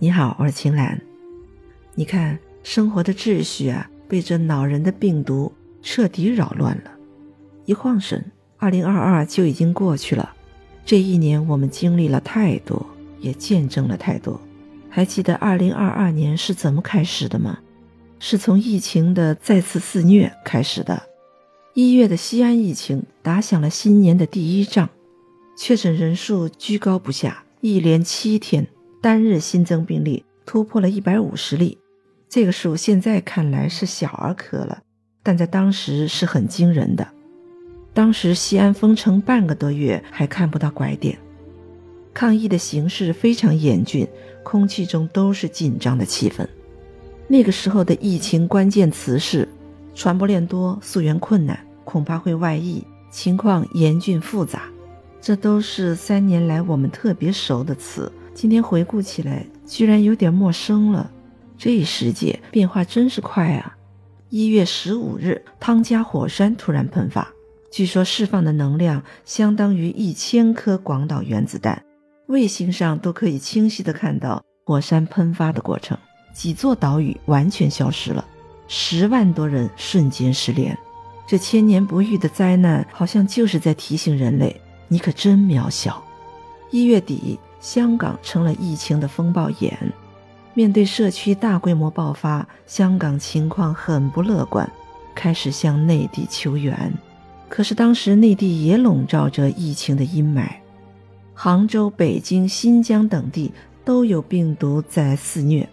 你好，我是秦岚。你看，生活的秩序啊，被这恼人的病毒彻底扰乱了。一晃神，二零二二就已经过去了。这一年，我们经历了太多，也见证了太多。还记得二零二二年是怎么开始的吗？是从疫情的再次肆虐开始的。一月的西安疫情打响了新年的第一仗，确诊人数居高不下，一连七天。单日新增病例突破了一百五十例，这个数现在看来是小儿科了，但在当时是很惊人的。当时西安封城半个多月，还看不到拐点，抗疫的形势非常严峻，空气中都是紧张的气氛。那个时候的疫情关键词是：传播链多、溯源困难、恐怕会外溢、情况严峻复杂，这都是三年来我们特别熟的词。今天回顾起来，居然有点陌生了。这一世界变化真是快啊！一月十五日，汤加火山突然喷发，据说释放的能量相当于一千颗广岛原子弹，卫星上都可以清晰的看到火山喷发的过程。几座岛屿完全消失了，十万多人瞬间失联。这千年不遇的灾难，好像就是在提醒人类：你可真渺小。一月底。香港成了疫情的风暴眼，面对社区大规模爆发，香港情况很不乐观，开始向内地求援。可是当时内地也笼罩着疫情的阴霾，杭州、北京、新疆等地都有病毒在肆虐。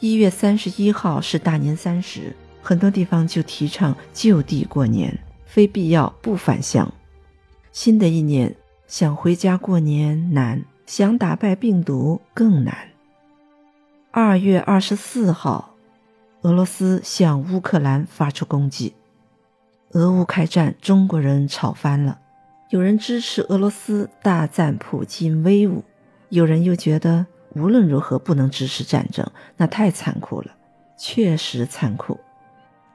一月三十一号是大年三十，很多地方就提倡就地过年，非必要不返乡。新的一年想回家过年难。想打败病毒更难。二月二十四号，俄罗斯向乌克兰发出攻击，俄乌开战，中国人吵翻了。有人支持俄罗斯，大赞普京威武；有人又觉得无论如何不能支持战争，那太残酷了。确实残酷。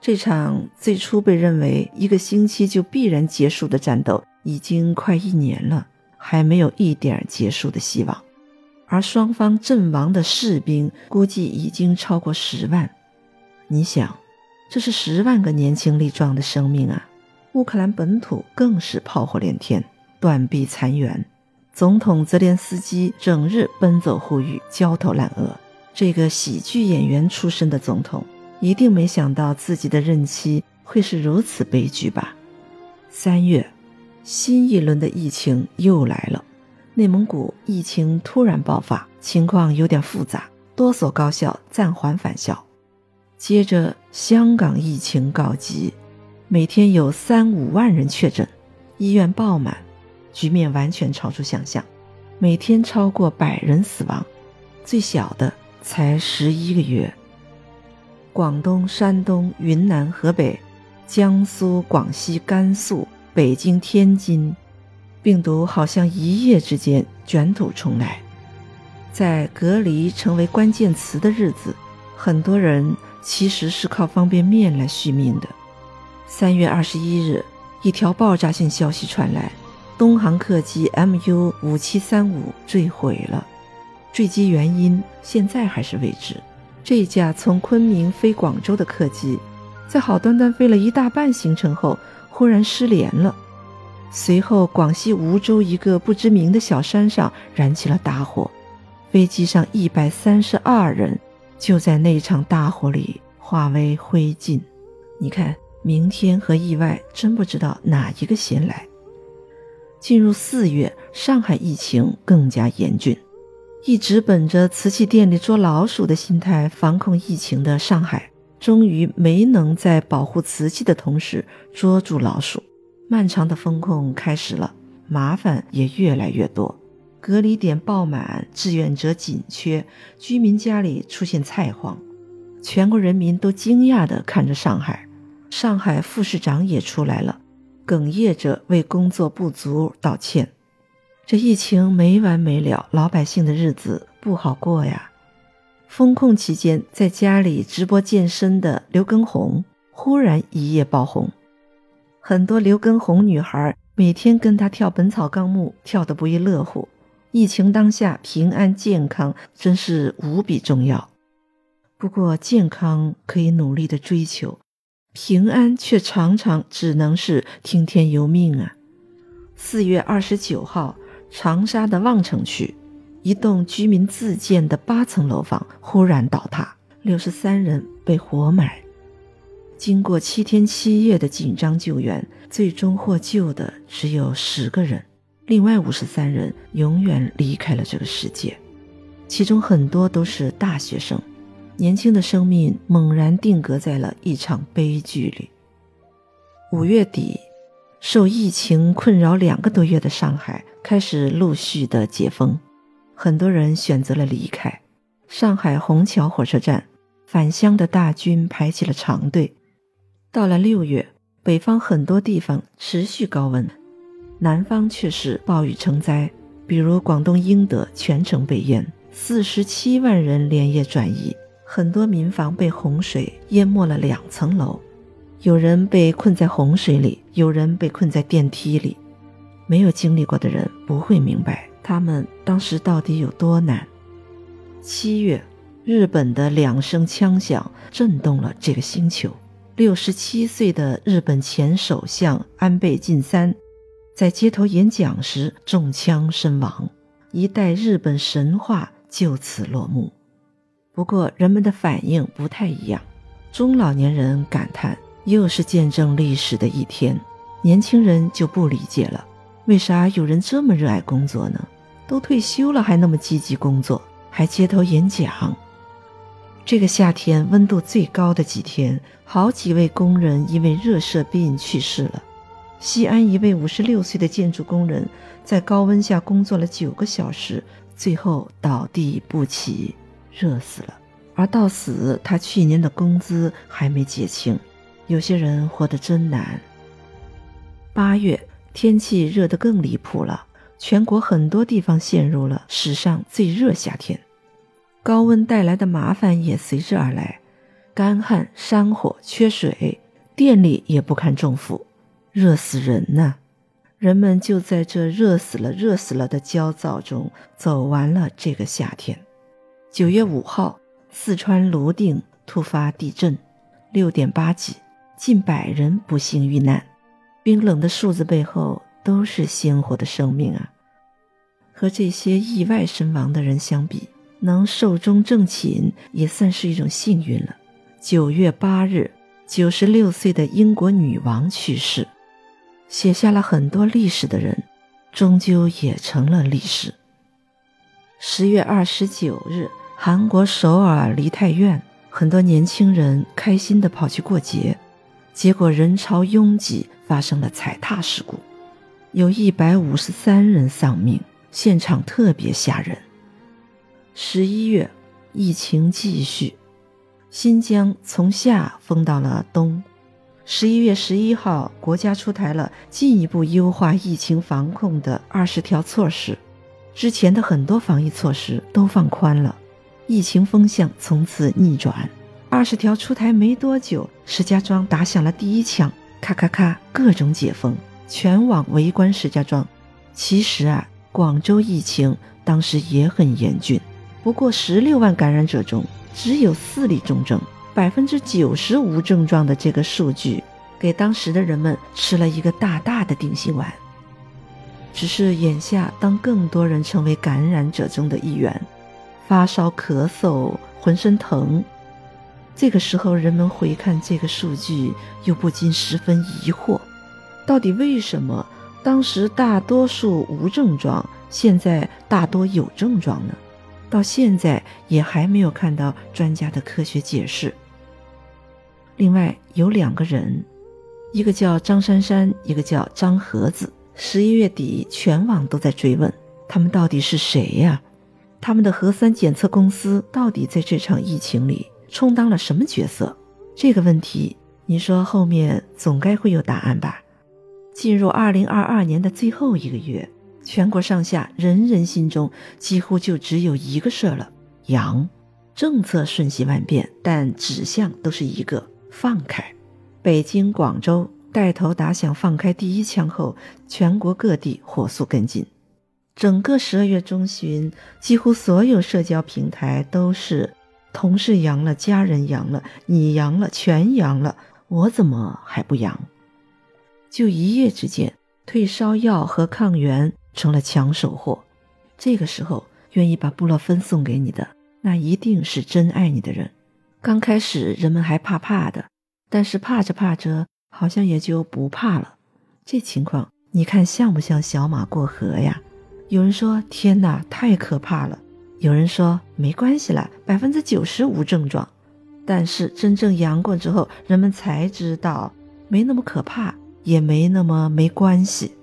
这场最初被认为一个星期就必然结束的战斗，已经快一年了。还没有一点结束的希望，而双方阵亡的士兵估计已经超过十万。你想，这是十万个年轻力壮的生命啊！乌克兰本土更是炮火连天，断壁残垣。总统泽连斯基整日奔走呼吁，焦头烂额。这个喜剧演员出身的总统，一定没想到自己的任期会是如此悲剧吧？三月。新一轮的疫情又来了，内蒙古疫情突然爆发，情况有点复杂，多所高校暂缓返校。接着，香港疫情告急，每天有三五万人确诊，医院爆满，局面完全超出想象，每天超过百人死亡，最小的才十一个月。广东、山东、云南、河北、江苏、广西、甘肃。北京、天津，病毒好像一夜之间卷土重来。在隔离成为关键词的日子，很多人其实是靠方便面来续命的。三月二十一日，一条爆炸性消息传来：东航客机 MU 五七三五坠毁了，坠机原因现在还是未知。这架从昆明飞广州的客机，在好端端飞了一大半行程后。忽然失联了，随后广西梧州一个不知名的小山上燃起了大火，飞机上一百三十二人就在那场大火里化为灰烬。你看，明天和意外真不知道哪一个先来。进入四月，上海疫情更加严峻，一直本着瓷器店里捉老鼠的心态防控疫情的上海。终于没能在保护瓷器的同时捉住老鼠，漫长的风控开始了，麻烦也越来越多，隔离点爆满，志愿者紧缺，居民家里出现菜荒，全国人民都惊讶地看着上海，上海副市长也出来了，哽咽着为工作不足道歉。这疫情没完没了，老百姓的日子不好过呀。封控期间，在家里直播健身的刘畊宏忽然一夜爆红，很多刘畊宏女孩每天跟他跳《本草纲目》，跳得不亦乐乎。疫情当下，平安健康真是无比重要。不过，健康可以努力的追求，平安却常常只能是听天由命啊。四月二十九号，长沙的望城区，一栋居民自建的八层楼房忽然倒塌，六十三人被活埋。经过七天七夜的紧张救援，最终获救的只有十个人。另外五十三人永远离开了这个世界，其中很多都是大学生，年轻的生命猛然定格在了一场悲剧里。五月底，受疫情困扰两个多月的上海开始陆续的解封，很多人选择了离开。上海虹桥火车站，返乡的大军排起了长队。到了六月，北方很多地方持续高温。南方却是暴雨成灾，比如广东英德全城被淹，四十七万人连夜转移，很多民房被洪水淹没了两层楼，有人被困在洪水里，有人被困在电梯里。没有经历过的人不会明白他们当时到底有多难。七月，日本的两声枪响震动了这个星球，六十七岁的日本前首相安倍晋三。在街头演讲时中枪身亡，一代日本神话就此落幕。不过，人们的反应不太一样。中老年人感叹：“又是见证历史的一天。”年轻人就不理解了：“为啥有人这么热爱工作呢？都退休了还那么积极工作，还街头演讲？”这个夏天温度最高的几天，好几位工人因为热射病去世了。西安一位五十六岁的建筑工人，在高温下工作了九个小时，最后倒地不起，热死了。而到死，他去年的工资还没结清。有些人活得真难。八月天气热得更离谱了，全国很多地方陷入了史上最热夏天。高温带来的麻烦也随之而来，干旱、山火、缺水，电力也不堪重负。热死人呐！人们就在这热死了、热死了的焦躁中走完了这个夏天。九月五号，四川泸定突发地震，六点八级，近百人不幸遇难。冰冷的数字背后都是鲜活的生命啊！和这些意外身亡的人相比，能寿终正寝也算是一种幸运了。九月八日，九十六岁的英国女王去世。写下了很多历史的人，终究也成了历史。十月二十九日，韩国首尔梨泰院，很多年轻人开心地跑去过节，结果人潮拥挤，发生了踩踏事故，有一百五十三人丧命，现场特别吓人。十一月，疫情继续，新疆从夏封到了冬。十一月十一号，国家出台了进一步优化疫情防控的二十条措施，之前的很多防疫措施都放宽了，疫情风向从此逆转。二十条出台没多久，石家庄打响了第一枪，咔咔咔，各种解封，全网围观石家庄。其实啊，广州疫情当时也很严峻，不过十六万感染者中只有四例重症。百分之九十无症状的这个数据，给当时的人们吃了一个大大的定心丸。只是眼下，当更多人成为感染者中的一员，发烧、咳嗽、浑身疼，这个时候人们回看这个数据，又不禁十分疑惑：到底为什么当时大多数无症状，现在大多有症状呢？到现在也还没有看到专家的科学解释。另外有两个人，一个叫张珊珊，一个叫张盒子。十一月底，全网都在追问他们到底是谁呀？他们的核酸检测公司到底在这场疫情里充当了什么角色？这个问题，你说后面总该会有答案吧？进入二零二二年的最后一个月，全国上下人人心中几乎就只有一个事儿了：阳。政策瞬息万变，但指向都是一个。放开，北京、广州带头打响放开第一枪后，全国各地火速跟进。整个十二月中旬，几乎所有社交平台都是同事阳了，家人阳了，你阳了，全阳了，我怎么还不阳？就一夜之间，退烧药和抗原成了抢手货。这个时候，愿意把布洛芬送给你的，那一定是真爱你的人。刚开始人们还怕怕的，但是怕着怕着，好像也就不怕了。这情况，你看像不像小马过河呀？有人说：“天哪，太可怕了。”有人说：“没关系了，百分之九十无症状。”但是真正阳过之后，人们才知道没那么可怕，也没那么没关系。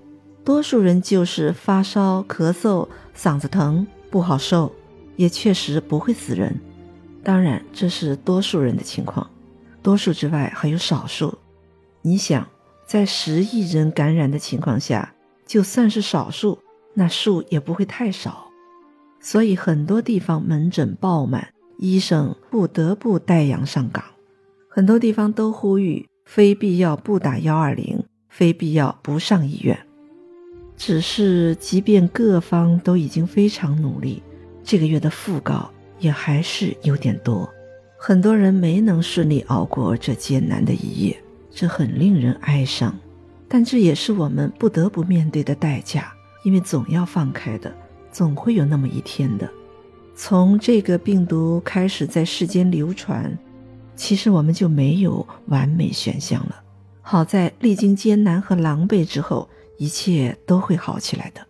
多数人就是发烧、咳嗽、嗓子疼，不好受，也确实不会死人。当然，这是多数人的情况，多数之外还有少数。你想，在十亿人感染的情况下，就算是少数。那数也不会太少，所以很多地方门诊爆满，医生不得不带氧上岗。很多地方都呼吁非必要不打幺二零，非必要不上医院。只是，即便各方都已经非常努力，这个月的讣告也还是有点多。很多人没能顺利熬过这艰难的一夜，这很令人哀伤。但这也是我们不得不面对的代价。因为总要放开的，总会有那么一天的。从这个病毒开始在世间流传，其实我们就没有完美选项了。好在历经艰难和狼狈之后，一切都会好起来的。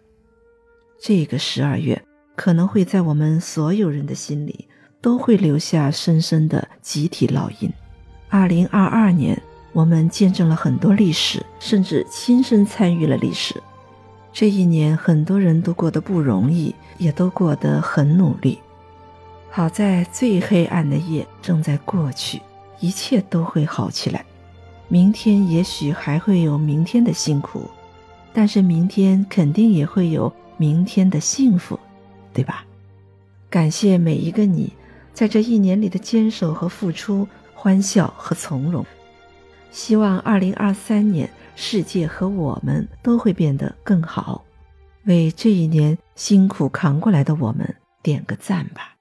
这个十二月可能会在我们所有人的心里都会留下深深的集体烙印。二零二二年，我们见证了很多历史，甚至亲身参与了历史。这一年，很多人都过得不容易，也都过得很努力。好在最黑暗的夜正在过去，一切都会好起来。明天也许还会有明天的辛苦，但是明天肯定也会有明天的幸福，对吧？感谢每一个你在这一年里的坚守和付出，欢笑和从容。希望二零二三年。世界和我们都会变得更好，为这一年辛苦扛过来的我们点个赞吧。